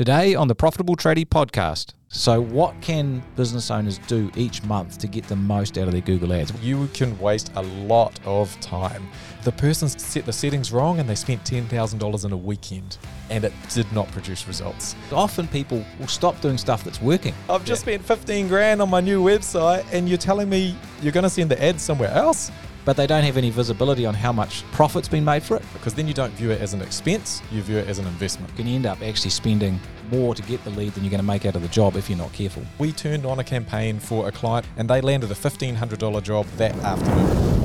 Today on the Profitable Tradie podcast. So, what can business owners do each month to get the most out of their Google ads? You can waste a lot of time. The person set the settings wrong and they spent $10,000 in a weekend and it did not produce results. Often people will stop doing stuff that's working. I've just spent 15 grand on my new website and you're telling me you're going to send the ads somewhere else? But they don't have any visibility on how much profit's been made for it. Because then you don't view it as an expense, you view it as an investment. You can end up actually spending more to get the lead than you're going to make out of the job if you're not careful. We turned on a campaign for a client and they landed a $1,500 job that afternoon.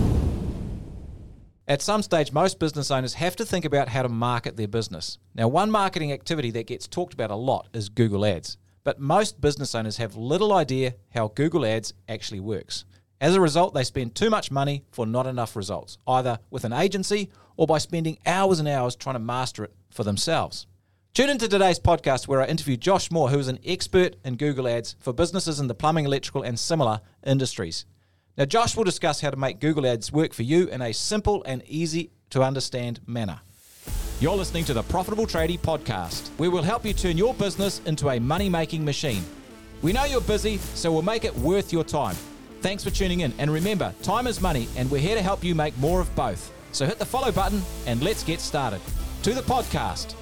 At some stage, most business owners have to think about how to market their business. Now, one marketing activity that gets talked about a lot is Google Ads, but most business owners have little idea how Google Ads actually works. As a result, they spend too much money for not enough results, either with an agency or by spending hours and hours trying to master it for themselves. Tune into today's podcast where I interview Josh Moore, who is an expert in Google Ads for businesses in the plumbing, electrical, and similar industries. Now, Josh will discuss how to make Google Ads work for you in a simple and easy to understand manner. You're listening to the Profitable Tradie podcast, where we'll help you turn your business into a money making machine. We know you're busy, so we'll make it worth your time. Thanks for tuning in. And remember, time is money, and we're here to help you make more of both. So hit the follow button and let's get started. To the podcast.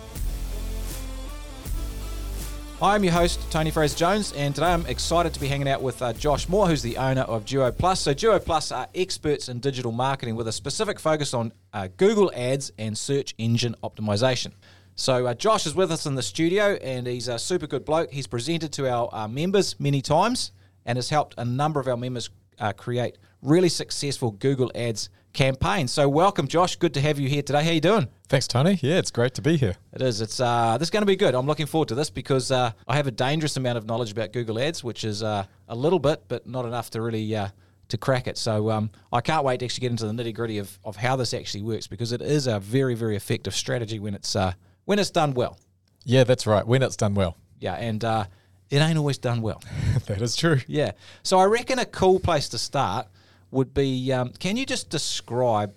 I am your host, Tony Fraser Jones, and today I'm excited to be hanging out with uh, Josh Moore, who's the owner of Duo Plus. So, Duo Plus are experts in digital marketing with a specific focus on uh, Google Ads and search engine optimization. So, uh, Josh is with us in the studio, and he's a super good bloke. He's presented to our uh, members many times and has helped a number of our members uh, create really successful Google Ads campaigns. So welcome, Josh. Good to have you here today. How you doing? Thanks, Tony. Yeah, it's great to be here. It is. It's uh, this is going to be good. I'm looking forward to this because uh, I have a dangerous amount of knowledge about Google Ads, which is uh, a little bit, but not enough to really uh, to crack it. So um, I can't wait to actually get into the nitty gritty of, of how this actually works because it is a very very effective strategy when it's uh, when it's done well. Yeah, that's right. When it's done well. Yeah, and uh, it ain't always done well. that is true. Yeah. So I reckon a cool place to start would be um, can you just describe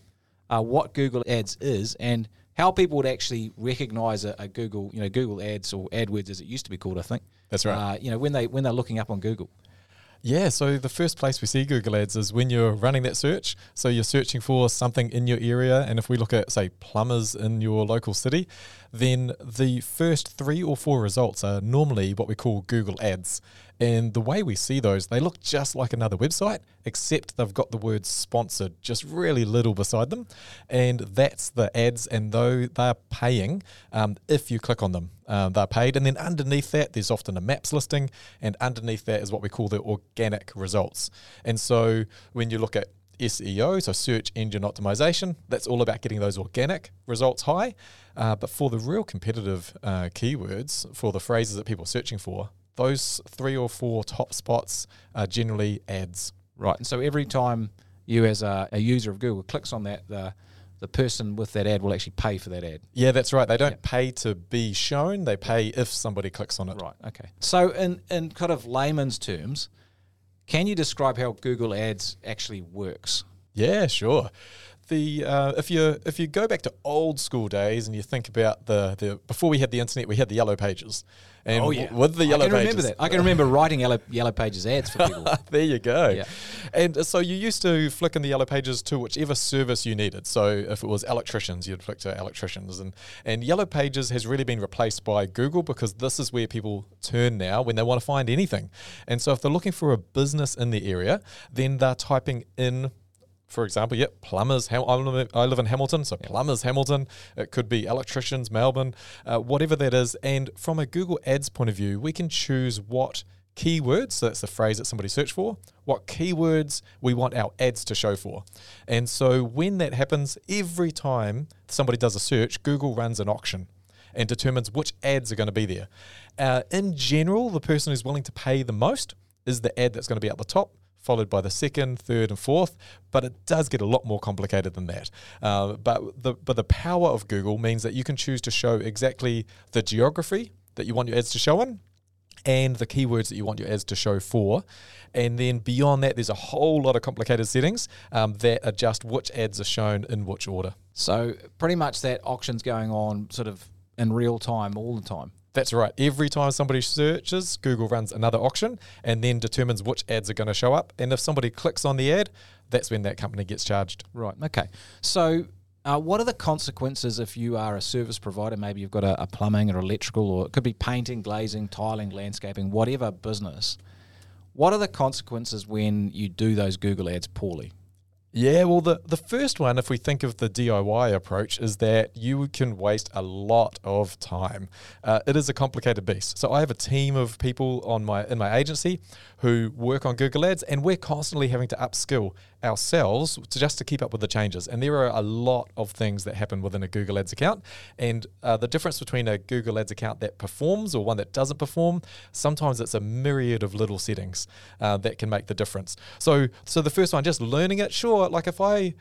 uh, what Google Ads is and how people would actually recognize a, a, Google, you know, Google Ads or AdWords as it used to be called, I think. That's right. Uh, you know, when they when they're looking up on Google. Yeah, so the first place we see Google Ads is when you're running that search. So you're searching for something in your area, and if we look at, say, plumbers in your local city, then the first three or four results are normally what we call Google Ads. And the way we see those, they look just like another website, except they've got the word sponsored just really little beside them. And that's the ads, and though they're paying, um, if you click on them, um, they're paid. And then underneath that, there's often a maps listing, and underneath that is what we call the organic results. And so when you look at SEO, so search engine optimization. That's all about getting those organic results high. Uh, but for the real competitive uh, keywords, for the phrases that people are searching for, those three or four top spots are generally ads. Right. And so every time you, as a, a user of Google, clicks on that, the the person with that ad will actually pay for that ad. Yeah, that's right. They don't yeah. pay to be shown; they pay if somebody clicks on it. Right. Okay. So, in in kind of layman's terms, can you describe how Google Ads actually works? Yeah, sure the uh, if you if you go back to old school days and you think about the, the before we had the internet, we had the yellow pages. And oh, yeah. with the yellow I can pages, remember that. I can remember writing yellow yellow pages ads for people. there you go. Yeah. And uh, so you used to flick in the yellow pages to whichever service you needed. So if it was electricians, you'd flick to electricians, and and yellow pages has really been replaced by Google because this is where people turn now when they want to find anything. And so if they're looking for a business in the area, then they're typing in for example, yep, plumbers. I live in Hamilton, so plumbers Hamilton. It could be electricians Melbourne, uh, whatever that is. And from a Google Ads point of view, we can choose what keywords. So that's the phrase that somebody searched for. What keywords we want our ads to show for. And so when that happens, every time somebody does a search, Google runs an auction and determines which ads are going to be there. Uh, in general, the person who's willing to pay the most is the ad that's going to be at the top followed by the second, third, and fourth. But it does get a lot more complicated than that. Uh, but the but the power of Google means that you can choose to show exactly the geography that you want your ads to show in. And the keywords that you want your ads to show for. And then beyond that, there's a whole lot of complicated settings um, that adjust which ads are shown in which order. So, pretty much that auction's going on sort of in real time all the time. That's right. Every time somebody searches, Google runs another auction and then determines which ads are going to show up. And if somebody clicks on the ad, that's when that company gets charged. Right. Okay. So, uh, what are the consequences if you are a service provider? Maybe you've got a, a, plumbing or electrical, or it could be painting, glazing, tiling, landscaping, whatever business. What are the consequences when you do those Google ads poorly? Yeah, well, the, the first one, if we think of the DIY approach, is that you can waste a lot of time. Uh, it is a complicated beast. So I have a team of people on my in my agency who work on Google Ads, and we're constantly having to upskill ourselves to just to keep up with the changes. And there are a lot of things that happen within a Google Ads account. And uh, the difference between a Google Ads account that performs or one that doesn't perform, sometimes it's a myriad of little settings uh, that can make the difference. So, so the first one, just learning it. Sure, like if I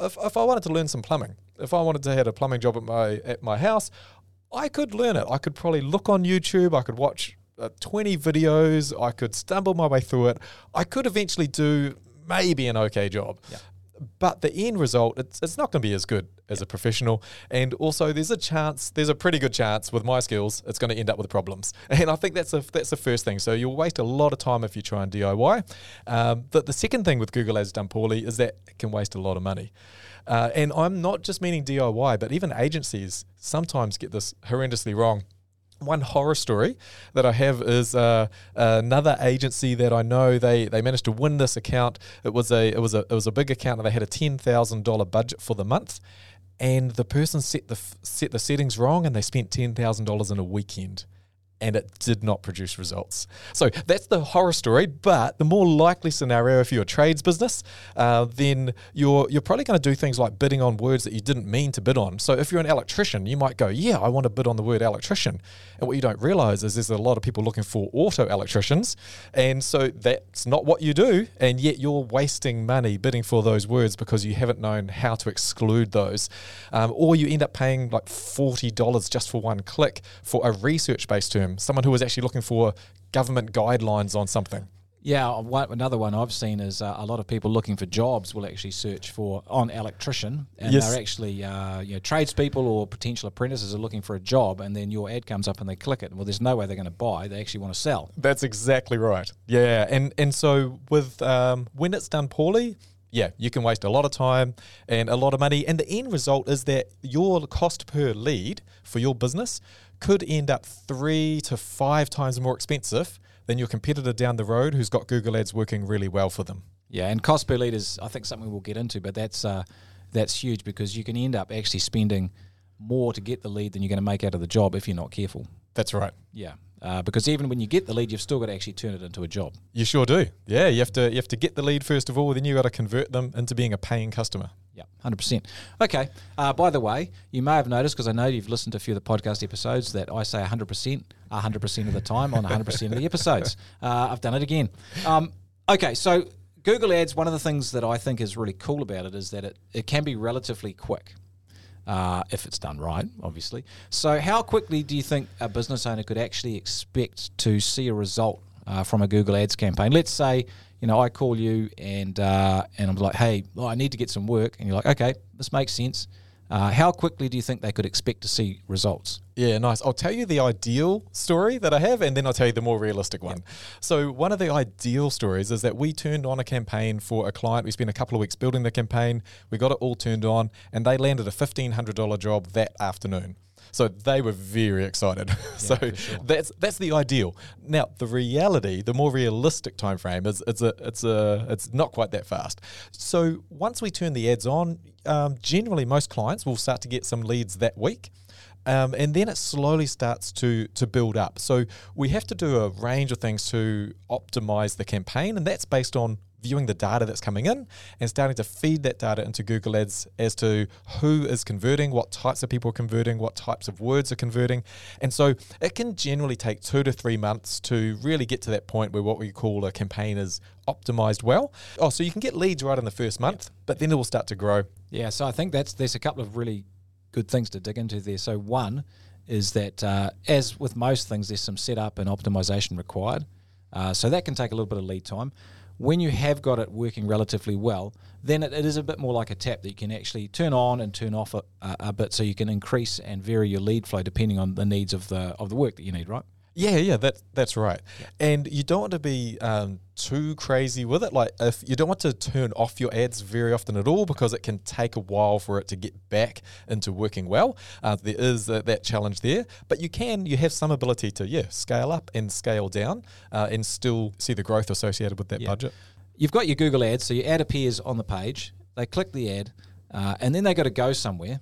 if, if I wanted to learn some plumbing, if I wanted to have a plumbing job at my at my house, I could learn it. I could probably look on YouTube. I could watch uh, 20 videos. I could stumble my way through it. I could eventually do maybe an okay job. Yeah. But the end result, it's, it's not going to be as good as a professional. And also, there's a chance, there's a pretty good chance with my skills, it's going to end up with problems. And I think that's a, that's the first thing. So you'll waste a lot of time if you try and DIY. Um, but the second thing with Google Ads done poorly is that it can waste a lot of money. Uh, and I'm not just meaning DIY, but even agencies sometimes get this horrendously wrong one horror story that I have is uh, another agency that I know they they managed to win this account. It was a it was a it was a big account and they had a ten thousand dollar budget for the month, and the person set the set the settings wrong and they spent ten thousand dollars in a weekend and it did not produce results. So that's the horror story. But the more likely scenario, if you're a trades business, uh, then you're you're probably going to do things like bidding on words that you didn't mean to bid on. So if you're an electrician, you might go, "Yeah, I want to bid on the word electrician," and what you don't realize is there's a lot of people looking for auto electricians, and so that's not what you do, and yet you're wasting money bidding for those words because you haven't known how to exclude those, um, or you end up paying like forty dollars just for one click for a research-based term someone who was actually looking for government guidelines on something. Yeah, one, another one I've seen is uh, a lot of people looking for jobs will actually search for on electrician, and yes. they're actually uh, you know tradespeople or potential apprentices are looking for a job, and then your ad comes up and they click it. Well, there's no way they're going to buy; they actually want to sell. That's exactly right. Yeah, and and so with um, when it's done poorly, yeah, you can waste a lot of time and a lot of money. And the end result is that your cost per lead for your business could end up three to five times more expensive than your competitor down the road who's got Google Ads working really well for them. Yeah, and cost per lead is, I think, something we'll get into, but that's uh, that's huge because you can end up actually spending more to get the lead than you're going to make out of the job if you're not careful. That's right. Yeah. Uh, because even when you get the lead, you've still got to actually turn it into a job. You sure do. Yeah, you have to you have to get the lead first of all, then you got to convert them into being a paying customer. Yeah, hundred percent. Okay. Uh, by the way, you may have noticed because I know you've listened to a few of the podcast episodes that I say hundred percent, hundred percent of the time on hundred percent of the episodes. Uh, I've done it again. Um, okay, so Google Ads. One of the things that I think is really cool about it is that it, it can be relatively quick uh, if it's done right, obviously. So, how quickly do you think a business owner could actually expect to see a result uh, from a Google Ads campaign? Let's say, you know, I call you and uh, and I'm like, hey, well, I need to get some work, and you're like, okay, this makes sense. Uh, how quickly do you think they could expect to see results? Yeah, nice. I'll tell you the ideal story that I have, and then I'll tell you the more realistic one. Yep. So, one of the ideal stories is that we turned on a campaign for a client. We spent a couple of weeks building the campaign, we got it all turned on, and they landed a $1,500 job that afternoon. So they were very excited. Yeah, so sure. that's that's the ideal. Now the reality, the more realistic time frame is it's a it's a it's not quite that fast. So once we turn the ads on, um, generally most clients will start to get some leads that week. Um, and then it slowly starts to to build up. So we have to do a range of things to optimize the campaign, and that's based on viewing the data that's coming in and starting to feed that data into Google Ads as to who is converting, what types of people are converting, what types of words are converting. And so it can generally take two to three months to really get to that point where what we call a campaign is optimized well. Oh, so you can get leads right in the first month, but then it will start to grow. Yeah, so I think that's there's a couple of really good things to dig into there. So one is that uh, as with most things, there's some setup and optimization required. Uh, so that can take a little bit of lead time when you have got it working relatively well, then it, it is a bit more like a tap that you can actually turn on and turn off a, a, a bit, so you can increase and vary your lead flow depending on the needs of the of the work that you need, right? Yeah, yeah, that that's right. And you don't want to be um, too crazy with it. Like, if you don't want to turn off your ads very often at all, because it can take a while for it to get back into working well. Uh, there is uh, that challenge there, but you can. You have some ability to yeah scale up and scale down, uh, and still see the growth associated with that Yeah. budget. You've got your Google ads, so your ad appears on the page. They click the ad, uh, and then they got to go somewhere,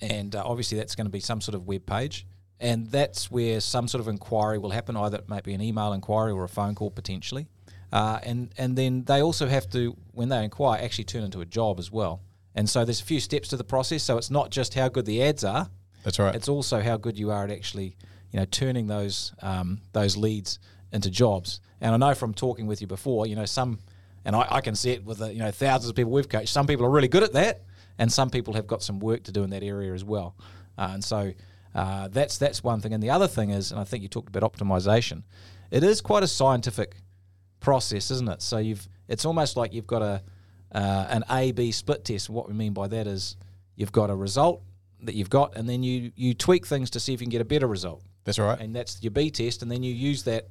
and uh, obviously that's going to be some sort of web page, and that's where some sort of inquiry will happen. Either it might be an email inquiry or a phone call potentially, uh, and and then they also have to when they inquire actually turn into a job as well. And so there's a few steps to the process. So it's not just how good the ads are, That's right. it's also how good you are at actually, you know, turning those um, those leads into jobs. And I know from talking with you before, you know, some, and I, I can see it with the, you know thousands of people we've coached. Some people are really good at that, and some people have got some work to do in that area as well. Uh, and so uh, that's that's one thing. And the other thing is, and I think you talked about optimization. It is quite a scientific process, isn't it? So you've it's almost like you've got a uh, an A B split test. What we mean by that is you've got a result that you've got, and then you you tweak things to see if you can get a better result, That's right. and that's your B test, and then you use that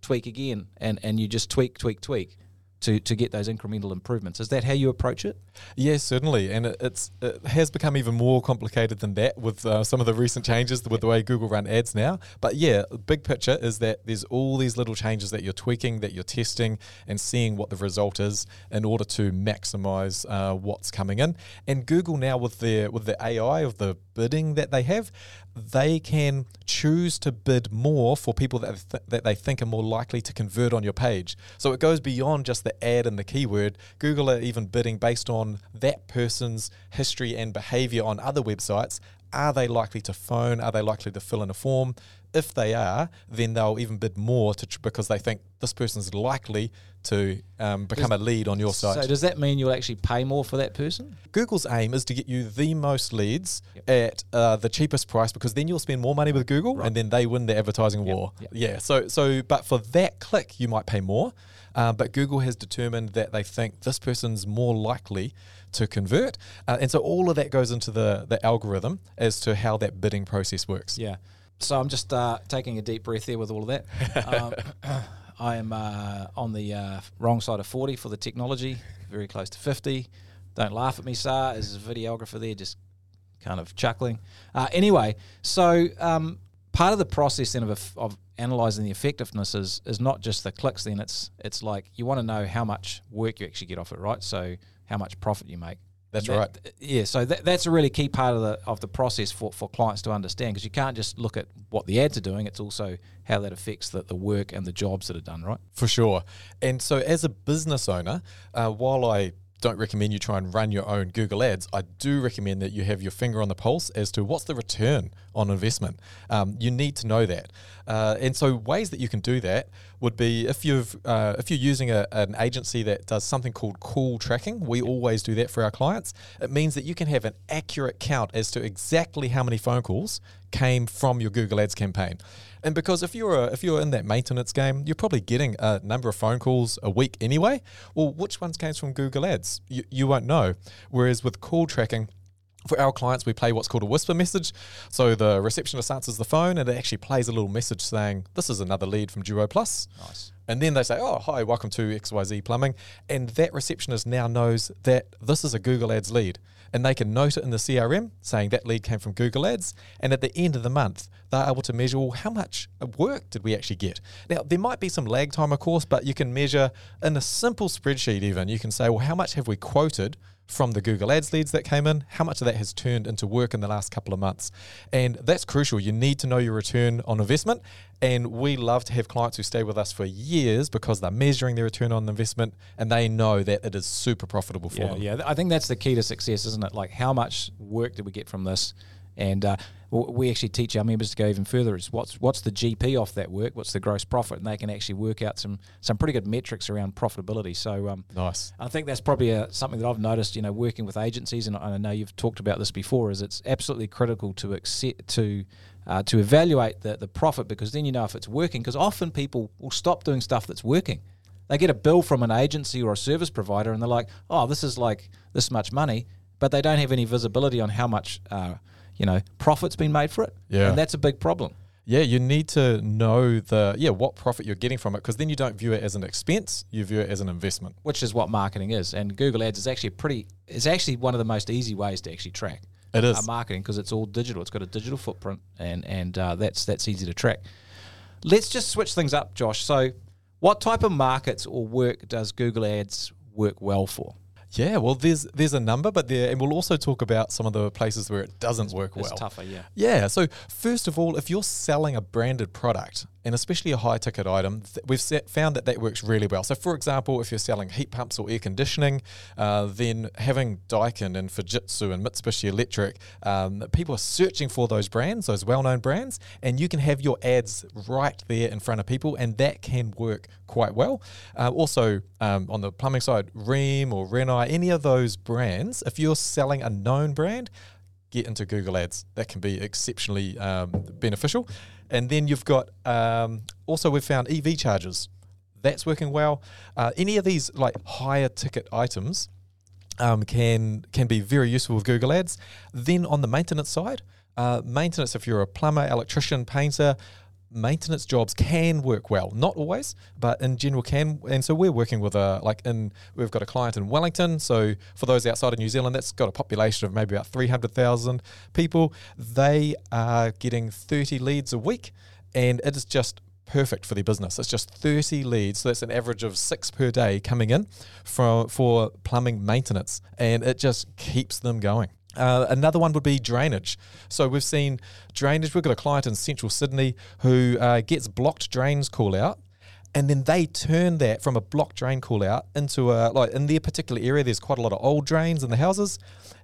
tweak again, and and you just tweak tweak tweak to to get those incremental improvements. Is that how you approach it? Yes, certainly, and it, it's it has become even more complicated than that with uh, some of the recent changes with the way Google run ads now. But yeah, big picture is that there's all these little changes that you're tweaking, that you're testing, and seeing what the result is in order to maximize uh, what's coming in. And Google now with their with the AI of the bidding that they have, they can choose to bid more for people that th- that they think are more likely to convert on your page. So it goes beyond just the ad and the keyword. Google are even bidding based on that person's history and behavior on other websites. Are they likely to phone? Are they likely to fill in a form? If they are, then they'll even bid more to tr- because they think this person's likely to um, become a lead on your site. So does that mean you'll actually pay more for that person? Google's aim is to get you the most leads at uh, the cheapest price because then you'll spend more money with Google and then they win the advertising war. yep. Yeah. So so but for that click you might pay more, uh, but Google has determined that they think this person's more likely to convert, uh, and so all of that goes into the the algorithm as to how that bidding process works. Yeah. So I'm just uh, taking a deep breath there with all of that. Um, I am uh, on the uh, wrong side of 40 for the technology, very close to 50. Don't laugh at me, Sar, as a videographer there, just kind of chuckling. Uh, anyway, so um, part of the process then of, of analyzing the effectiveness is, is not just the clicks. Then it's it's like you want to know how much work you actually get off it, right? So how much profit you make. That's That- right. Yeah, so that, that's a really key part of the of the process for, for clients to understand because you can't just look at what the ads are doing; it's also how that affects the, the work and the jobs that are done, right? For sure. And so, as a business owner, uh, while I don't recommend you try and run your own Google ads, I do recommend that you have your finger on the pulse as to what's the return on investment. Um, you need to know that. Uh, and so, ways that you can do that would be if you've uh, if you're using a, an agency that does something called call tracking. We always do that for our clients. It means that you can have an accurate count as to exactly how many phone calls came from your Google Ads campaign. And because if you're a, if you're in that maintenance game, you're probably getting a number of phone calls a week anyway. Well, which ones came from Google Ads? You, you won't know. Whereas with call tracking, for our clients, we play what's called a whisper message. So the receptionist answers the phone and it actually plays a little message saying, This is another lead from Duo Plus. Nice. And then they say, Oh, hi, welcome to XYZ Plumbing. And that receptionist now knows that this is a Google Ads lead. And they can note it in the CRM saying that lead came from Google Ads. And at the end of the month, they're able to measure, well, how much work did we actually get? Now, there might be some lag time, of course, but you can measure in a simple spreadsheet, even. You can say, well, how much have we quoted from the Google Ads leads that came in, how much of that has turned into work in the last couple of months. And that's crucial. You need to know your return on investment. And we love to have clients who stay with us for years because they're measuring their return on investment and they know that it is super profitable for Yeah, them. yeah. I think that's the key to success, isn't it? Like, how much work did we get from this? And uh, we actually teach our members to go even further. Is what's what's the GP off that work? What's the gross profit? And they can actually work out some some pretty good metrics around profitability. So um, Nice. I think that's probably a, something that I've noticed. You know, working with agencies, and I know you've talked about this before. Is it's absolutely critical to accept to uh, to evaluate the the profit because then you know if it's working. Because often people will stop doing stuff that's working. They get a bill from an agency or a service provider, and they're like, "Oh, this is like this much money," but they don't have any visibility on how much, uh, you know, profit's been made for it. Yeah. and that's a big problem. Yeah, you need to know the yeah what profit you're getting from it because then you don't view it as an expense, you view it as an investment. Which is what marketing is, and Google Ads is actually a pretty. It's actually one of the most easy ways to actually track. It is. uh, marketing because it's all digital. It's got a digital footprint, and and uh, that's that's easy to track. Let's just switch things up, Josh. So, what type of markets or work does Google Ads work well for? Yeah, well, there's there's a number, but there, and we'll also talk about some of the places where it doesn't work It's well. tougher, yeah. Yeah. So first of all, if you're selling a branded product and especially a high ticket item, we've set, found that that works really well. So for example, if you're selling heat pumps or air conditioning, uh, then having Daikin and Fujitsu and Mitsubishi Electric, um, people are searching for those brands, those well-known brands, and you can have your ads right there in front of people, and that can work quite well. Uh, also, um, on the plumbing side, Rheem or Rinnai, any of those brands, if you're selling a known brand, get into Google Ads. That can be exceptionally um, beneficial. And then you've got um, also we've found EV chargers. That's working well. Uh, any of these like higher ticket items um, can can be very useful with Google Ads. Then on the maintenance side, uh, maintenance if you're a plumber, electrician, painter, maintenance jobs can work well. Not always, but in general can. And so we're working with a like in we've got a client in Wellington. So for those outside of New Zealand, that's got a population of maybe about three hundred thousand people. They are getting thirty leads a week, and it is just perfect for their business. It's just 30 leads, so that's an average of six per day coming in for, for plumbing maintenance, and it just keeps them going. Uh, another one would be drainage. So we've seen drainage. We've got a client in central Sydney who uh, gets blocked drains call out, and then they turn that from a blocked drain call out into a like in their particular area. There's quite a lot of old drains in the houses,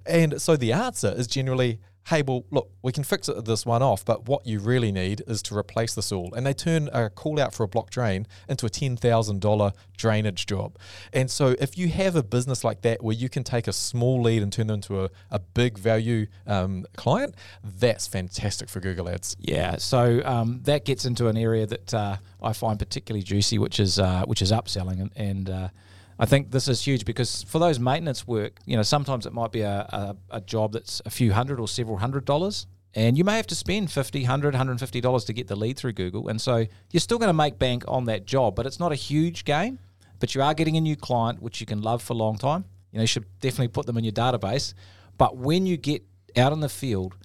and so the answer is generally, hey, well, look, we can fix it, this one off, but what you really need is to replace this all. And they turn a call out for a block drain into a $10,000 drainage job. And so if you have a business like that where you can take a small lead and turn them into a, a big value um, client, that's fantastic for Google Ads. Yeah, so um, that gets into an area that uh, I find particularly juicy, which is uh, which is upselling, and, and uh, I think this is huge because for those maintenance work, you know, sometimes it might be a, a, a job that's a few hundred or several hundred dollars, and you may have to spend 50 100 150 dollars to get the lead through google and so you're still going to make bank on that job but it's not a huge gain but you are getting a new client which you can love for a long time. You know you should definitely put them in your database but when you get out in the field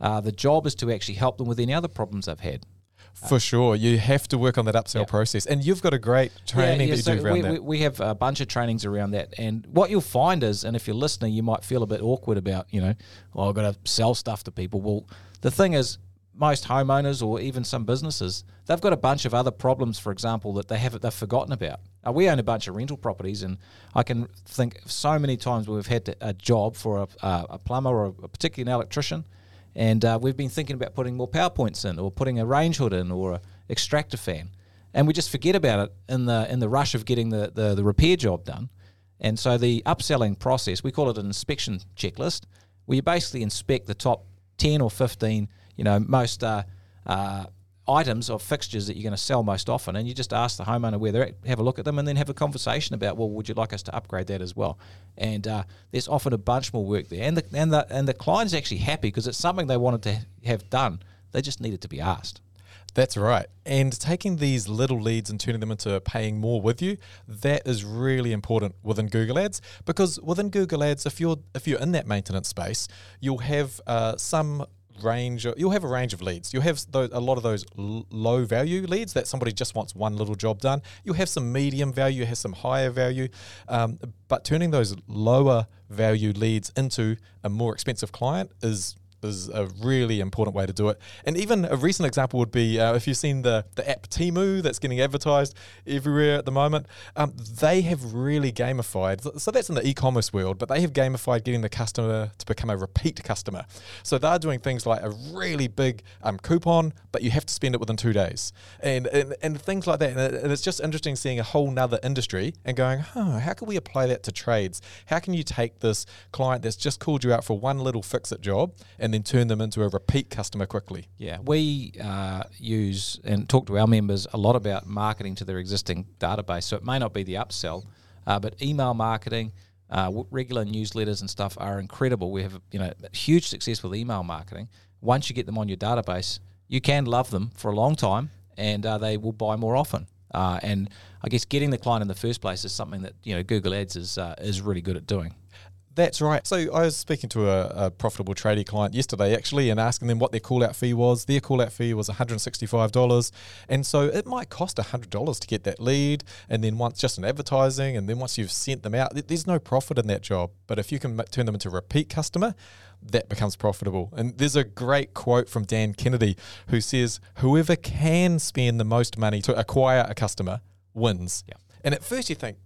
uh, the job is to actually help them with any other problems they've had For sure. You have to work on that upsell Yeah. process. And you've got a great training that you so do around we, that. We, have a bunch of trainings around that, and what you'll find is, and if you're listening, you might feel a bit awkward about, you know, well, I've got to sell stuff to people. Well, the thing is, most homeowners or even some businesses, they've got a bunch of other problems, for example, that they have they've forgotten about. Uh, we own a bunch of rental properties, and I can think of so many times where we've had to, a job for a, a, a plumber or a, particularly an electrician, and uh, we've been thinking about putting more power points in, or putting a range hood in, or a extractor fan, and we just forget about it in the in the rush of getting the, the, the repair job done. And so the upselling process, we call it an inspection checklist, where you basically inspect the top ten or fifteen, you know, most uh, uh, items of fixtures that you're going to sell most often, and you just ask the homeowner where they're at, have a look at them, and then have a conversation about, well, would you like us to upgrade that as well? And uh, there's often a bunch more work there, and the and the and the client's actually happy because it's something they wanted to have done. They just needed to be asked. That's right. And taking these little leads and turning them into paying more with you, that is really important within Google Ads because within Google Ads, if you're if you're in that maintenance space, you'll have uh, some range. You'll have a range of leads. You'll have those, a lot of those l- low value leads that somebody just wants one little job done. You'll have some medium value. You have some higher value. Um, but turning those lower value leads into a more expensive client is is a really important way to do it. And even a recent example would be uh, if you've seen the, the app Temu that's getting advertised everywhere at the moment, um, they have really gamified. So that's in the e commerce world, but they have gamified getting the customer to become a repeat customer. So they're doing things like a really big um, coupon, but you have to spend it within two days and, and, and things like that. And, it's just interesting seeing a whole nother industry and going, how can we apply that to trades? How can you take this client that's just called you out for one little fix it job and then turn them into a repeat customer quickly. Yeah, we uh, use and talk to our members a lot about marketing to their existing database. So it may not be the upsell, uh, but email marketing, uh, regular newsletters and stuff are incredible. We have you know huge success with email marketing. Once you get them on your database, you can love them for a long time, and uh, they will buy more often. Uh, and I guess getting the client in the first place is something that you know Google Ads is uh, is really good at doing. That's right. So I was speaking to a, a, profitable tradie client yesterday actually and asking them what their call out fee was. Their call out fee was $165. And so it might cost $100 to get that lead. And then once just in advertising, and then once you've sent them out, there's no profit in that job. But if you can turn them into a repeat customer, that becomes profitable. And there's a great quote from Dan Kennedy who says, Whoever can spend the most money to acquire a customer wins. Yeah. And at first you think,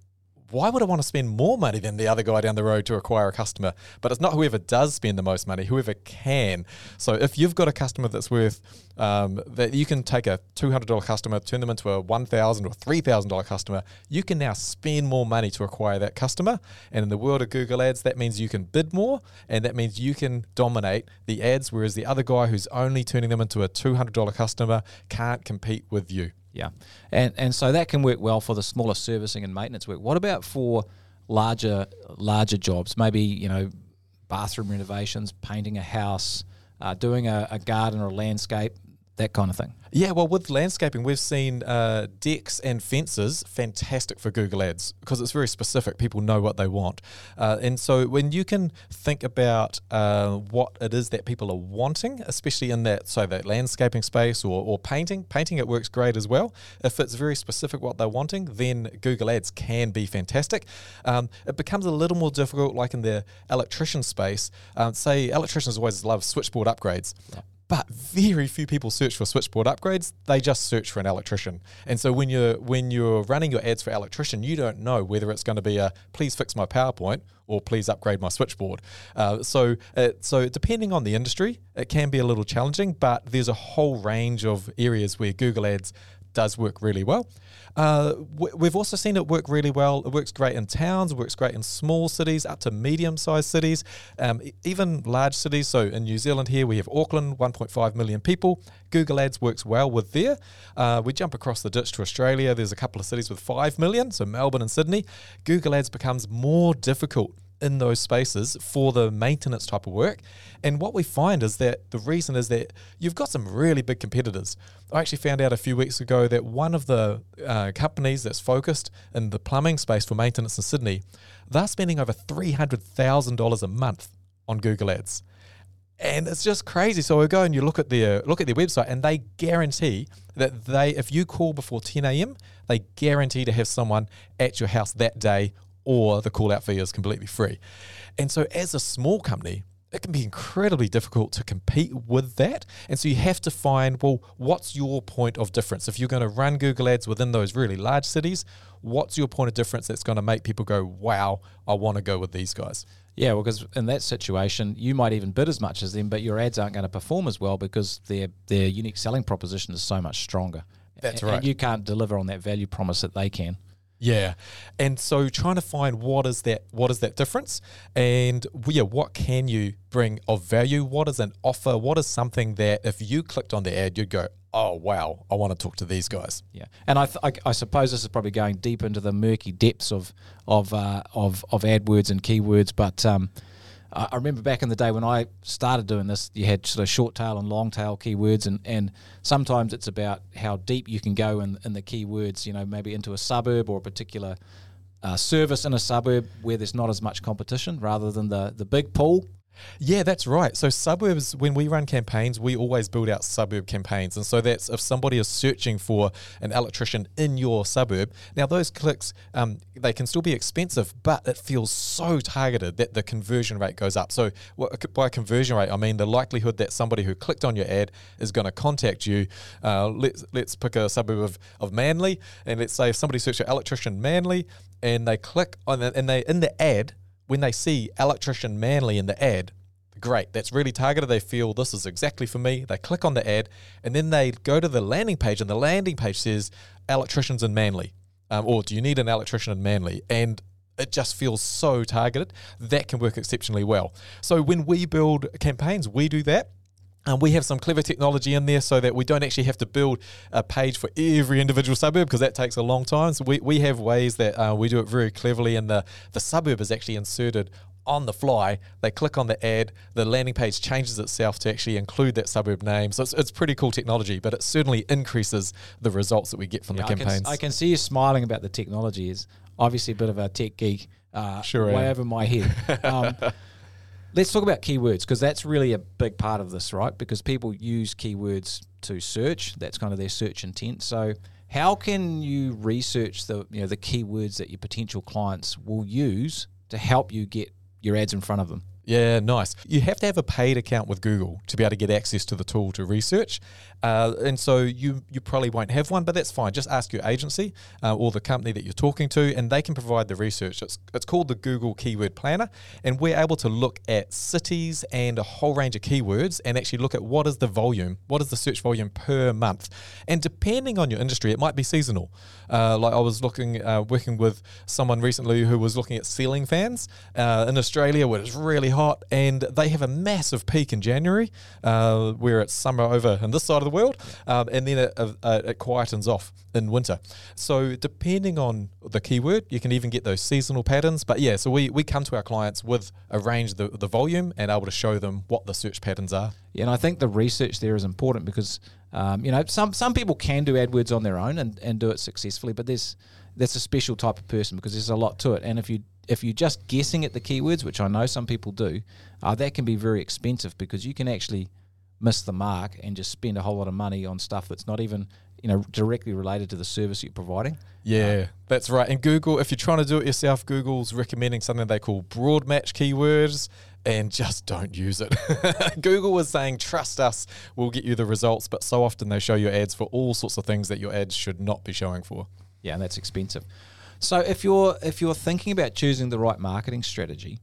why would I want to spend more money than the other guy down the road to acquire a customer? But it's not whoever does spend the most money, whoever can. So if you've got a customer that's worth um, that you can take a two hundred dollar customer, turn them into a 1,000 or three thousand dollar customer, you can now spend more money to acquire that customer. And in the world of Google Ads, that means you can bid more, and that means you can dominate the ads, whereas the other guy who's only turning them into a two hundred dollar customer can't compete with you. Yeah, and and so that can work well for the smaller servicing and maintenance work. What about for larger larger jobs? Maybe you know, bathroom renovations, painting a house, uh, doing a, a garden or a landscape that kind of thing. Yeah, well, with landscaping, we've seen uh, decks and fences fantastic for Google Ads because it's very specific. People know what they want. Uh, and so when you can think about uh, what it is that people are wanting, especially in that, so that landscaping space or, or painting, painting it works great as well. If it's very specific what they're wanting, then Google Ads can be fantastic. Um, it becomes a little more difficult, like in the electrician space. Um, say, electricians always love switchboard upgrades. Yeah but very few people search for switchboard upgrades. They just search for an electrician. And so when you're when you're running your ads for electrician, you don't know whether it's going to be a please fix my PowerPoint or please upgrade my switchboard. Uh, so uh, so depending on the industry, it can be a little challenging. But there's a whole range of areas where Google Ads does work really well. Uh, we've also seen it work really well. It works great in towns, works great in small cities, up to medium sized cities, um, even large cities. So in New Zealand, here we have Auckland, 1.5 million people. Google Ads works well with there. Uh, we jump across the ditch to Australia. There's a couple of cities with 5 million, so Melbourne and Sydney. Google Ads becomes more difficult in those spaces for the maintenance type of work. And what we find is that the reason is that you've got some really big competitors. I actually found out a few weeks ago that one of the uh, companies that's focused in the plumbing space for maintenance in Sydney, they're spending over $300,000 a month on Google Ads. And it's just crazy. So we go and you look at their look at their website, and they guarantee that they, if you call before 10 a.m., they guarantee to have someone at your house that day or the call out fee is completely free. And so, as a small company, it can be incredibly difficult to compete with that. And so you have to find, well, what's your point of difference? If you're going to run Google Ads within those really large cities, what's your point of difference that's going to make people go, wow, I want to go with these guys? Yeah, well, because in that situation, you might even bid as much as them, but your ads aren't going to perform as well because their their unique selling proposition is so much stronger. That's right. And you can't deliver on that value promise that they can. Yeah, and so trying to find what is that what is that difference, and yeah, what can you bring of value? What is an offer? What is something that if you clicked on the ad, you'd go, oh wow, I want to talk to these guys. Yeah, and I, th- I, I, suppose this is probably going deep into the murky depths of of uh, of of AdWords and keywords, but um, I remember back in the day when I started doing this, you had sort of short tail and long tail keywords, and, and sometimes it's about how deep you can go in, in the keywords, you know, maybe into a suburb or a particular uh, service in a suburb where there's not as much competition rather than the, the big pool yeah, that's right. So suburbs, when we run campaigns, we always build out suburb campaigns, and so that's if somebody is searching for an electrician in your suburb. Now those clicks, um, they can still be expensive, but it feels so targeted that the conversion rate goes up. So by conversion rate, I mean the likelihood that somebody who clicked on your ad is going to contact you. Uh, let's let's pick a suburb of, of Manly, and let's say if somebody searches electrician Manly, and they click on the, and they in the ad when they see electrician Manly in the ad, great, that's really targeted. They feel this is exactly for me. They click on the ad and then they go to the landing page, and the landing page says electricians in Manly. Um, or do you need an electrician in Manly? And it just feels so targeted. That can work exceptionally well. So when we build campaigns, we do that. Um, we have some clever technology in there so that we don't actually have to build a page for every individual suburb because that takes a long time. So we, we have ways that uh, we do it very cleverly, and the, the suburb is actually inserted on the fly. They click on the ad, the landing page changes itself to actually include that suburb name. So it's, it's pretty cool technology, but it certainly increases the results that we get from Yeah, the I can, campaigns. I can see you smiling about the technology. Is obviously a bit of a tech geek, uh, Sure way am. over my head. Um, let's talk about keywords because that's really a big part of this, right? Because people use keywords to search. That's kind of their search intent. So, how can you research the you know the keywords that your potential clients will use to help you get your ads in front of them? Yeah, nice. You have to have a paid account with Google to be able to get access to the tool to research. Uh, and so you you probably won't have one, but that's fine. Just ask your agency uh, or the company that you're talking to, and they can provide the research. It's, it's called the Google Keyword Planner, and we're able to look at cities and a whole range of keywords and actually look at what is the volume, what is the search volume per month. And depending on your industry, it might be seasonal. Uh, like I was looking, uh, working with someone recently who was looking at ceiling fans uh, in Australia where it's really and they have a massive peak in January uh, where it's summer over in this side of the world, um, and then it, uh, it quietens off in winter. So depending on the keyword, you can even get those seasonal patterns. But yeah, so we, we come to our clients with a range the, the volume and able to show them what the search patterns are. Yeah, and I think the research there is important because um, you know some some people can do AdWords on their own and, and do it successfully, but there's that's a special type of person because there's a lot to it. And if you if you're just guessing at the keywords, which I know some people do, uh, that can be very expensive because you can actually miss the mark and just spend a whole lot of money on stuff that's not even you know directly related to the service you're providing. Yeah, that's right. And Google, if you're trying to do it yourself, Google's recommending something they call broad match keywords and just don't use it. Google was saying, trust us, we'll get you the results, but so often they show you ads for all sorts of things that your ads should not be showing for. Yeah, and that's expensive. So if you're if you're thinking about choosing the right marketing strategy,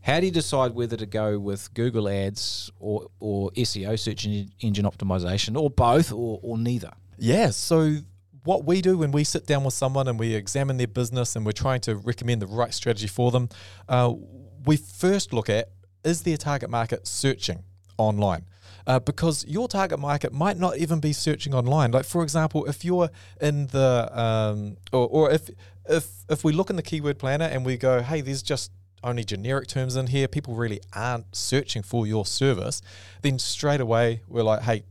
how do you decide whether to go with Google Ads or or SEO search engine optimization or both or, or neither? Yeah. So what we do when we sit down with someone and we examine their business and we're trying to recommend the right strategy for them, uh, we first look at is their target market searching online? Uh, because your target market might not even be searching online. Like for example, if you're in the um, or, or if if if we look in the keyword planner and we go, hey, there's just only generic terms in here, people really aren't searching for your service, then straight away we're like, hey,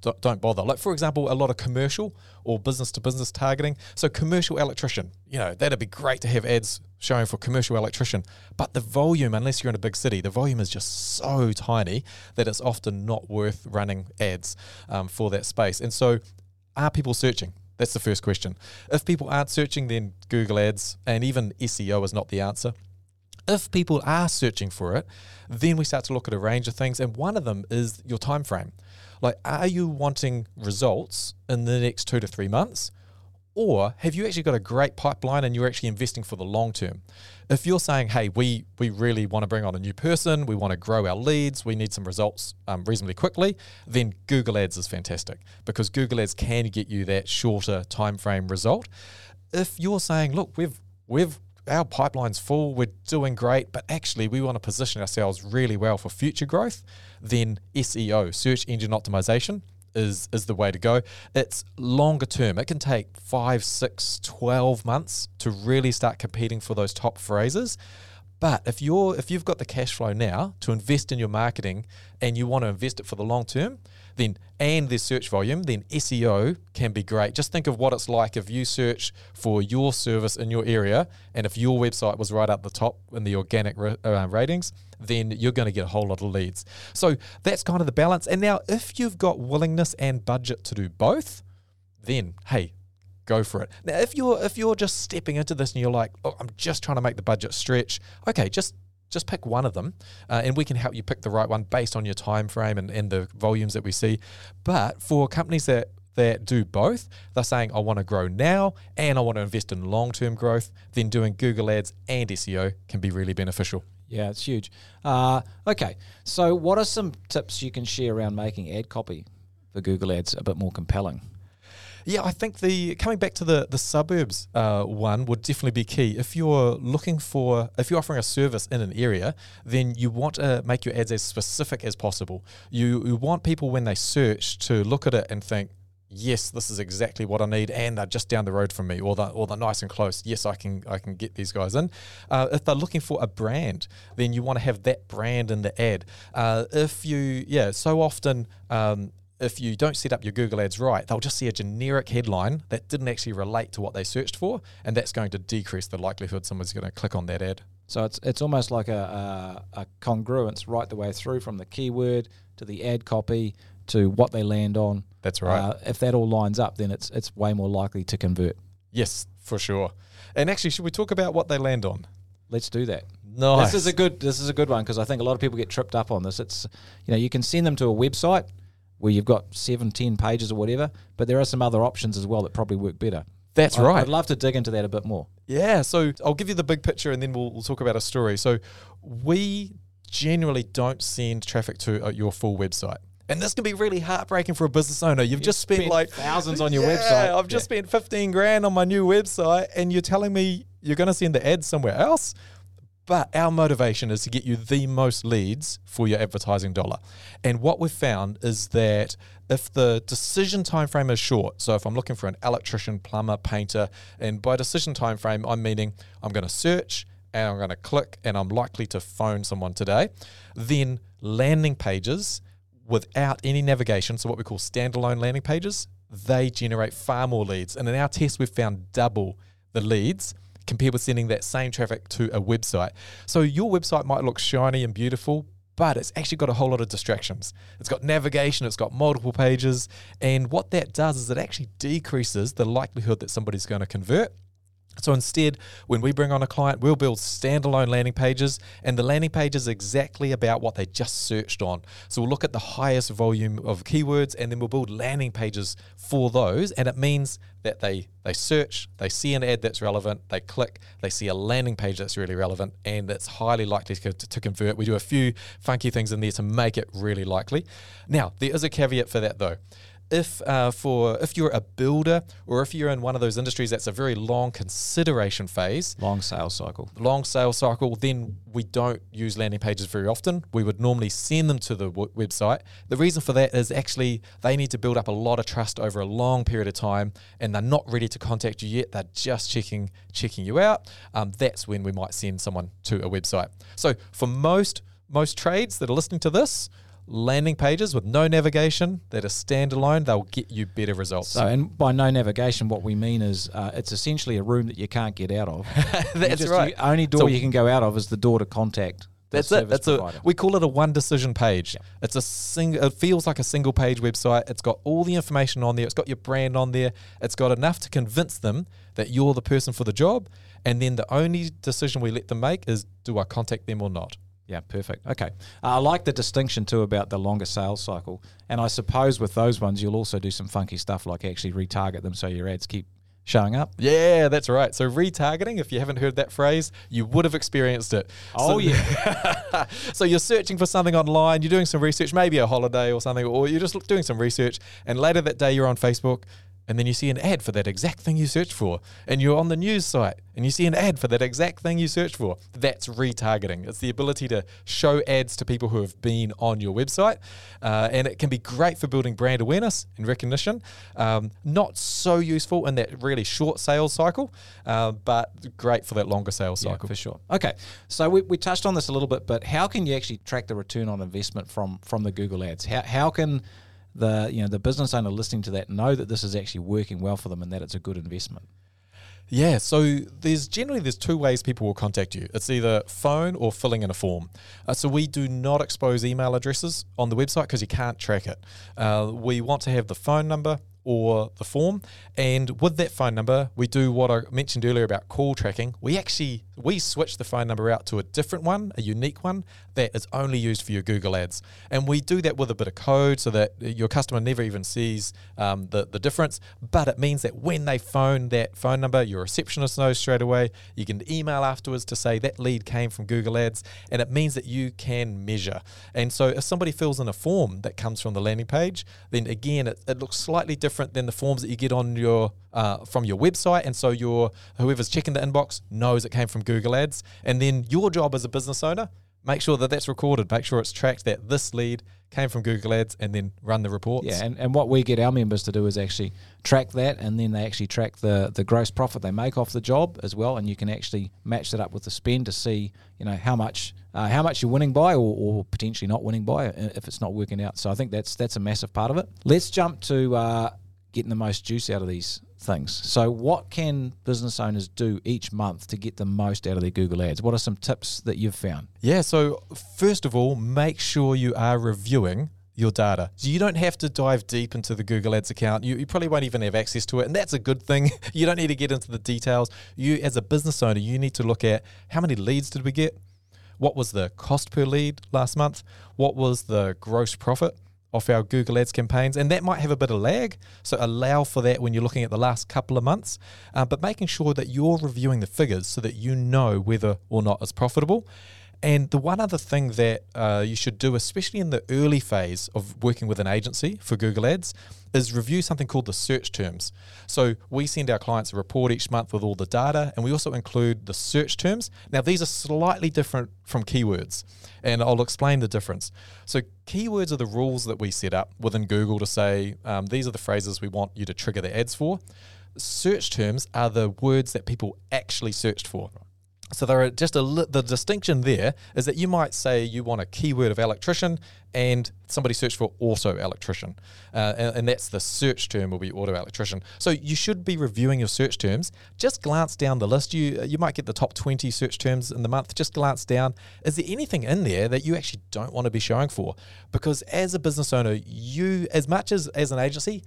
don't bother. Like for example, a lot of commercial or business to business targeting. So commercial electrician, you know, that'd be great to have ads showing for commercial electrician. But the volume, unless you're in a big city, the volume is just so tiny that it's often not worth running ads um, for that space. And so, are people searching? That's the first question. If people aren't searching, then Google Ads and even SEO is not the answer if people are searching for it, then we start to look at a range of things, and one of them is your time frame. Like, are you wanting results in the next two to three months? Or have you actually got a great pipeline and you're actually investing for the long term? If you're saying, hey, we, we really want to bring on a new person, we want to grow our leads, we need some results um, reasonably quickly, then Google Ads is fantastic because Google Ads can get you that shorter time frame result. If you're saying, look, we've we've our pipeline's full, we're doing great, but actually we want to position ourselves really well for future growth, then SEO, search engine optimization, is is the way to go. It's longer term. It can take five, six, 12 months to really start competing for those top phrases. But if you're if you've got the cash flow now to invest in your marketing and you want to invest it for the long term, then and there's search volume, then SEO can be great. Just think of what it's like if you search for your service in your area, and if your website was right up the top in the organic uh, ratings, then you're going to get a whole lot of leads. So that's kind of the balance. And now, if you've got willingness and budget to do both, then hey, go for it. Now, if you're if you're just stepping into this and you're like, oh, I'm just trying to make the budget stretch, okay, just just pick one of them, uh, and we can help you pick the right one based on your time frame and, and the volumes that we see. But for companies that that do both, they're saying I want to grow now and I want to invest in long term growth. Then doing Google Ads and SEO can be really beneficial. Yeah, it's huge. Uh, okay, so what are some tips you can share around making ad copy for Google Ads a bit more compelling? Yeah, I think the coming back to the the suburbs uh, one would definitely be key. If you're looking for, if you're offering a service in an area, then you want to make your ads as specific as possible. You, you want people when they search to look at it and think, yes, this is exactly what I need, and they're just down the road from me, or they're, or they're nice and close. Yes, I can I can get these guys in. Uh, if they're looking for a brand, then you want to have that brand in the ad. Uh, if you, yeah, so often. Um, if you don't set up your Google ads right, they'll just see a generic headline that didn't actually relate to what they searched for, and that's going to decrease the likelihood someone's going to click on that ad. So it's it's almost like a, a, a congruence right the way through from the keyword to the ad copy to what they land on. That's right. Uh, if that all lines up, then it's it's way more likely to convert. Yes, for sure. And actually, should we talk about what they land on? Let's do that. Nice. This is a good this is a good one because I think a lot of people get tripped up on this. It's you know you can send them to a website where you've got seven, ten pages or whatever, but there are some other options as well that probably work better. That's I- right. I'd love to dig into that a bit more. Yeah, so I'll give you the big picture and then we'll, we'll talk about a story. So we generally don't send traffic to uh, your full website. And this can be really heartbreaking for a business owner. You've just spent, spent like thousands on your Yeah, website. I've just Yeah. spent 15 grand on my new website and you're telling me you're going to send the ads somewhere else? But our motivation is to get you the most leads for your advertising dollar. And what we've found is that if the decision time frame is short, so if I'm looking for an electrician, plumber, painter, and by decision time frame, I'm meaning I'm going to search and I'm going to click and I'm likely to phone someone today, then landing pages without any navigation, so what we call standalone landing pages, they generate far more leads. And in our test, we've found double the leads compared with sending that same traffic to a website. So your website might look shiny and beautiful, but it's actually got a whole lot of distractions. It's got navigation, it's got multiple pages, and what that does is it actually decreases the likelihood that somebody's going to convert. So instead, when we bring on a client, we'll build standalone landing pages, and the landing page is exactly about what they just searched on. So we'll look at the highest volume of keywords, and then we'll build landing pages for those. And it means that they they search, they see an ad that's relevant, they click, they see a landing page that's really relevant, and it's highly likely to, to convert. We do a few funky things in there to make it really likely. Now there is a caveat for that though if uh, for if you're a builder or if you're in one of those industries that's a very long consideration phase, Long sales cycle. long sales cycle, then we don't use landing pages very often. We would normally send them to the w- website. The reason for that is actually they need to build up a lot of trust over a long period of time, and they're not ready to contact you yet. They're just checking checking you out. Um, that's when we might send someone to a website. So for most most trades that are listening to this. Landing pages with no navigation that are standalone, they'll get you better results. So, and by no navigation, what we mean is uh, it's essentially a room that you can't get out of. That's just- right. The only door So- you can go out of is the door to contact. That's it. That's provider. a we call it a one decision page. It's a single. It feels like a single page website. It's got all the information on there. It's got your brand on there. It's got enough to convince them that you're the person for the job. And then the only decision we let them make is do I contact them or not? Yeah, perfect. Okay. Uh, I like the distinction too about the longer sales cycle. And I suppose with those ones, you'll also do some funky stuff like actually retarget them so your ads keep showing up. Yeah, that's right. So retargeting, if you haven't heard that phrase, you would have experienced it. Oh, so, yeah. so you're searching for something online, you're doing some research, maybe a holiday or something, or you're just doing some research, and later that day you're on Facebook. And then you see an ad for that exact thing you searched for. And you're on the news site and you see an ad for that exact thing you searched for. That's retargeting. It's the ability to show ads to people who have been on your website. Uh, and it can be great for building brand awareness and recognition. Um, not so useful in that really short sales cycle, uh, but great for that longer sales Yeah, cycle. for sure. Okay, so we, we touched on this a little bit, but how can you actually track the return on investment from from the Google Ads? How, how can the you know the business owner listening to that know that this is actually working well for them and that it's a good investment? Yeah, so there's generally there's two ways people will contact you. It's either phone or filling in a form. Uh, so we do not expose email addresses on the website because you can't track it. Uh, we want to have the phone number or the form, and with that phone number, we do what I mentioned earlier about call tracking. We actually we switch the phone number out to a different one, a unique one that is only used for your Google Ads, and we do that with a bit of code so that your customer never even sees um, the the difference. But it means that when they phone that phone number, your receptionist knows straight away. You can email afterwards to say that lead came from Google Ads, and it means that you can measure. And so if somebody fills in a form that comes from the landing page, then again it, it looks slightly different different than the forms that you get on your uh, from your website, and so your whoever's checking the inbox knows it came from Google Ads. And then your job as a business owner, make sure that that's recorded, make sure it's tracked that this lead came from Google Ads, and then run the reports. Yeah, and, and what we get our members to do is actually track that, and then they actually track the the gross profit they make off the job as well, and you can actually match that up with the spend to see you know how much uh, how much you're winning by, or, or, potentially not winning by uh, if it's not working out. So I think that's that's a massive part of it. Let's jump to uh, getting the most juice out of these things. So, what can business owners do each month to get the most out of their Google Ads? What are some tips that you've found? Yeah, so first of all, make sure you are reviewing your data. So you don't have to dive deep into the Google Ads account. You, you, probably won't even have access to it, and that's a good thing. you don't need to get into the details. You, as a business owner, you need to look at how many leads did we get? What was the cost per lead last month? What was the gross profit? Off our Google Ads campaigns, and that might have a bit of lag. So allow for that when you're looking at the last couple of months, uh, but making sure that you're reviewing the figures so that you know whether or not it's profitable. And the one other thing that uh, you should do, especially in the early phase of working with an agency for Google Ads, is review something called the search terms. So we send our clients a report each month with all the data, and we also include the search terms. Now, these are slightly different from keywords, and I'll explain the difference. So, keywords are the rules that we set up within Google to say um, these are the phrases we want you to trigger the ads for. Search terms are the words that people actually searched for. So there are just a li- the distinction there is that you might say you want a keyword of electrician and somebody search for auto electrician, uh, and, and, that's the search term will be auto electrician. So you should be reviewing your search terms. Just glance down the list. You you might get the top twenty search terms in the month. Just glance down. Is there anything in there that you actually don't want to be showing for? Because as a business owner, you as much as as an agency,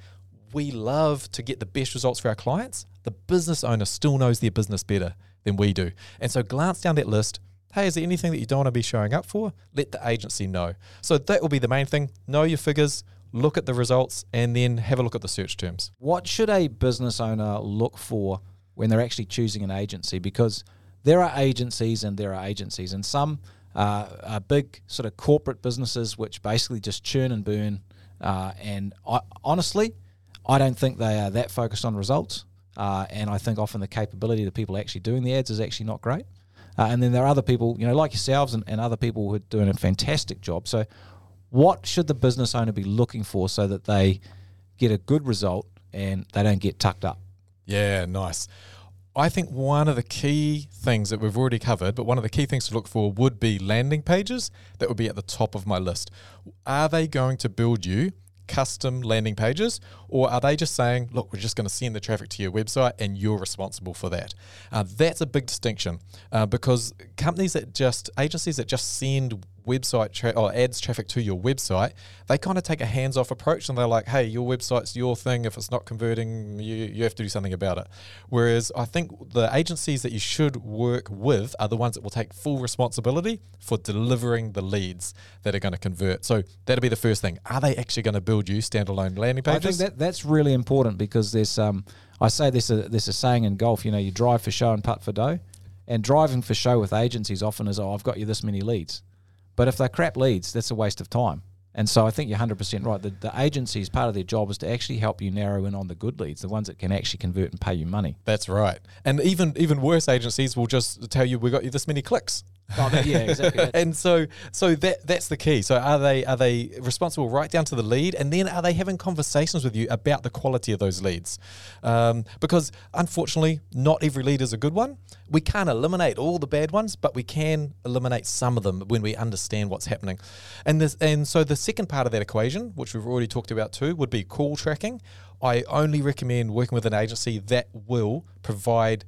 we love to get the best results for our clients. The business owner still knows their business better than we do. And so glance down that list. Hey, is there anything that you don't want to be showing up for? Let the agency know. So that will be the main thing. Know your figures, look at the results, and then have a look at the search terms. What should a business owner look for when they're actually choosing an agency? Because there are agencies and there are agencies, and some uh, are big sort of corporate businesses which basically just churn and burn. Uh, and I, honestly, I don't think they are that focused on results. Uh, and I think often the capability of the people actually doing the ads is actually not great. Uh, and then there are other people, you know, like yourselves and, and other people who are doing a fantastic job. So, what should the business owner be looking for so that they get a good result and they don't get tucked up? Yeah, nice. I think one of the key things that we've already covered, but one of the key things to look for would be landing pages that would be at the top of my list. Are they going to build you custom landing pages, or are they just saying, look, we're just going to send the traffic to your website and you're responsible for that? Uh, that's a big distinction uh, because companies that just, agencies that just send website tra- or ads traffic to your website, they kind of take a hands off approach and they're like, hey, your website's your thing. If it's not converting, you, you have to do something about it. Whereas I think the agencies that you should work with are the ones that will take full responsibility for delivering the leads that are going to convert. So that'll be the first thing. Are they actually going to build you standalone landing pages? I think that, that's really important because there's, um, I say this, uh, there's a saying in golf, you know, you drive for show and putt for dough. And driving for show with agencies often is, oh, I've got you this many leads but if they're crap leads, that's a waste of time. And so I think you're 100% right. The, the agency's part of their job is to actually help you narrow in on the good leads, the ones that can actually convert and pay you money. That's right. And even even worse agencies will just tell you we got you this many clicks. Yeah, exactly. and so, so that that's the key. So, are they are they responsible right down to the lead, and then are they having conversations with you about the quality of those leads? Um, because unfortunately, not every lead is a good one. We can't eliminate all the bad ones, but we can eliminate some of them when we understand what's happening. And this, and so the second part of that equation, which we've already talked about too, would be call tracking. I only recommend working with an agency that will provide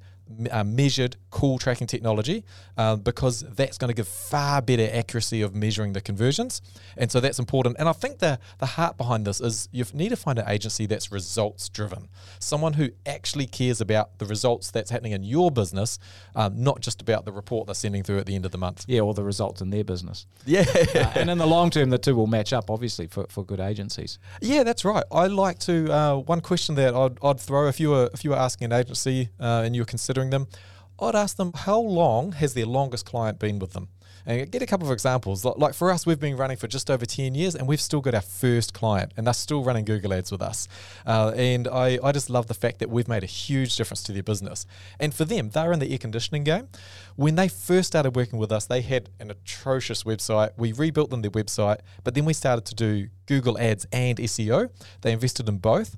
uh, measured call tracking technology uh, because that's going to give far better accuracy of measuring the conversions. And so that's important. And I think the, the heart behind this is you need to find an agency that's results driven, someone who actually cares about the results that's happening in your business, um, not just about the report they're sending through at the end of the month. Yeah, or the results in their business. Yeah. uh, and in the long term, the two will match up, obviously, for, for good agencies. Yeah, that's right. I like to, uh, one question that I'd, I'd throw if you were, if you were asking an agency uh, and you were considering them, I'd ask them how long has their longest client been with them? And get a couple of examples. Like for us, we've been running for just over 10 years and we've still got our first client and they're still running Google Ads with us. Uh, and I, I just love the fact that we've made a huge difference to their business. And for them, they're in the air conditioning game. When they first started working with us, they had an atrocious website. We rebuilt them their website, but then we started to do Google Ads and SEO. They invested in both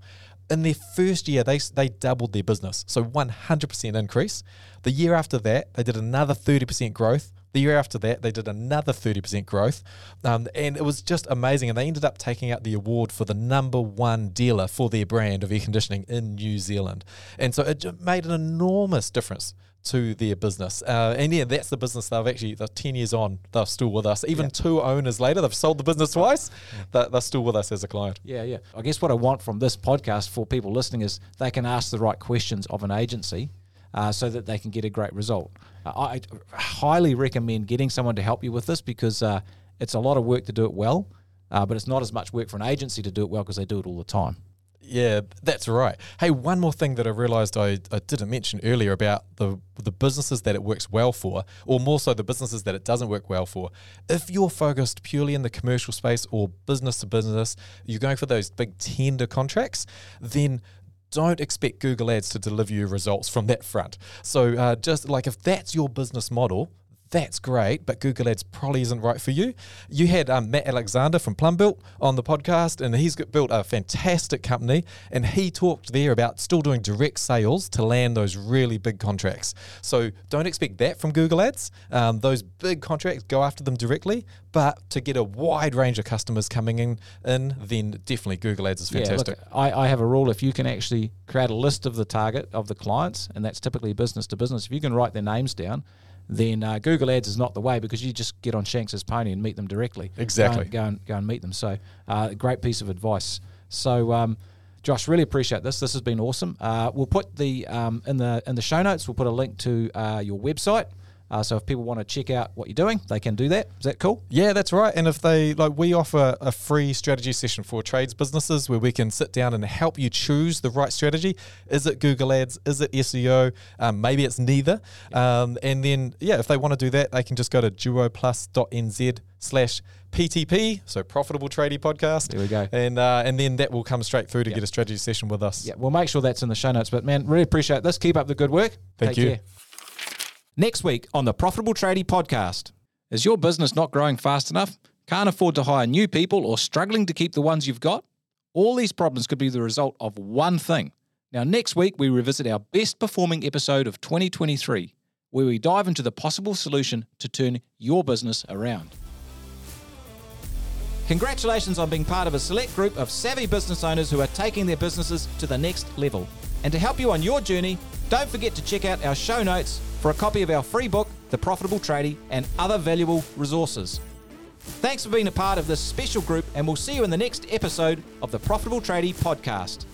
in their first year, they, they doubled their business. So 100% increase. The year after that, they did another 30% growth. The year after that, they did another 30% growth. Um, and it was just amazing. And they ended up taking out the award for the number one dealer for their brand of air conditioning in New Zealand. And so it made an enormous difference to their business. Uh, and yeah, that's the business they've actually, they're 10 years on, they're still with us. Even two owners later, they've sold the business twice, yeah. they're, they're, still with us as a client. Yeah, yeah. I guess what I want from this podcast for people listening is they can ask the right questions of an agency uh, so that they can get a great result. Uh, I highly recommend getting someone to help you with this because uh, it's a lot of work to do it well, uh, but it's not as much work for an agency to do it well because they do it all the time. Yeah, that's right. Hey, one more thing that I realized I, I didn't mention earlier about the the businesses that it works well for, or more so the businesses that it doesn't work well for. If you're focused purely in the commercial space or business to business, you're going for those big tender contracts, then don't expect Google Ads to deliver you results from that front. So, uh, just like if that's your business model, that's great, but Google Ads probably isn't right for you. You had um, Matt Alexander from Plumbuilt on the podcast, and he's built a fantastic company. And he talked there about still doing direct sales to land those really big contracts. So don't expect that from Google Ads. Um, those big contracts, go after them directly. But to get a wide range of customers coming in, in then definitely Google Ads is fantastic. Yeah, look, I, I have a rule if you can actually create a list of the target of the clients, and that's typically business to business, if you can write their names down, then uh, Google Ads is not the way because you just get on Shanks's pony and meet them directly. Exactly. Go and go and, go and meet them. So, uh, great piece of advice. So, um, Josh, really appreciate this. This has been awesome. Uh, we'll put the um, in the in the show notes. We'll put a link to uh, your website. Uh, so if people want to check out what you're doing, they can do that. Is that cool? Yeah, that's right. And if they like, we offer a free strategy session for trades businesses where we can sit down and help you choose the right strategy. Is it Google Ads? Is it SEO? Um, maybe it's neither. Um, and then yeah, if they want to do that, they can just go to duoplus.nz slash PTP, so Profitable Tradie Podcast. There we go. And uh, and then that will come straight through to yep. get a strategy session with us. Yeah, we'll make sure that's in the show notes. But man, really appreciate this. Keep up the good work. Thank Take you. Care. Next week on the Profitable Tradie podcast. Is your business not growing fast enough? Can't afford to hire new people or struggling to keep the ones you've got? All these problems could be the result of one thing. Now, next week, we revisit our best performing episode of 2023, where we dive into the possible solution to turn your business around. Congratulations on being part of a select group of savvy business owners who are taking their businesses to the next level. And to help you on your journey, don't forget to check out our show notes for a copy of our free book, The Profitable Tradie, and other valuable resources. Thanks for being a part of this special group, and we'll see you in the next episode of the Profitable Tradie podcast.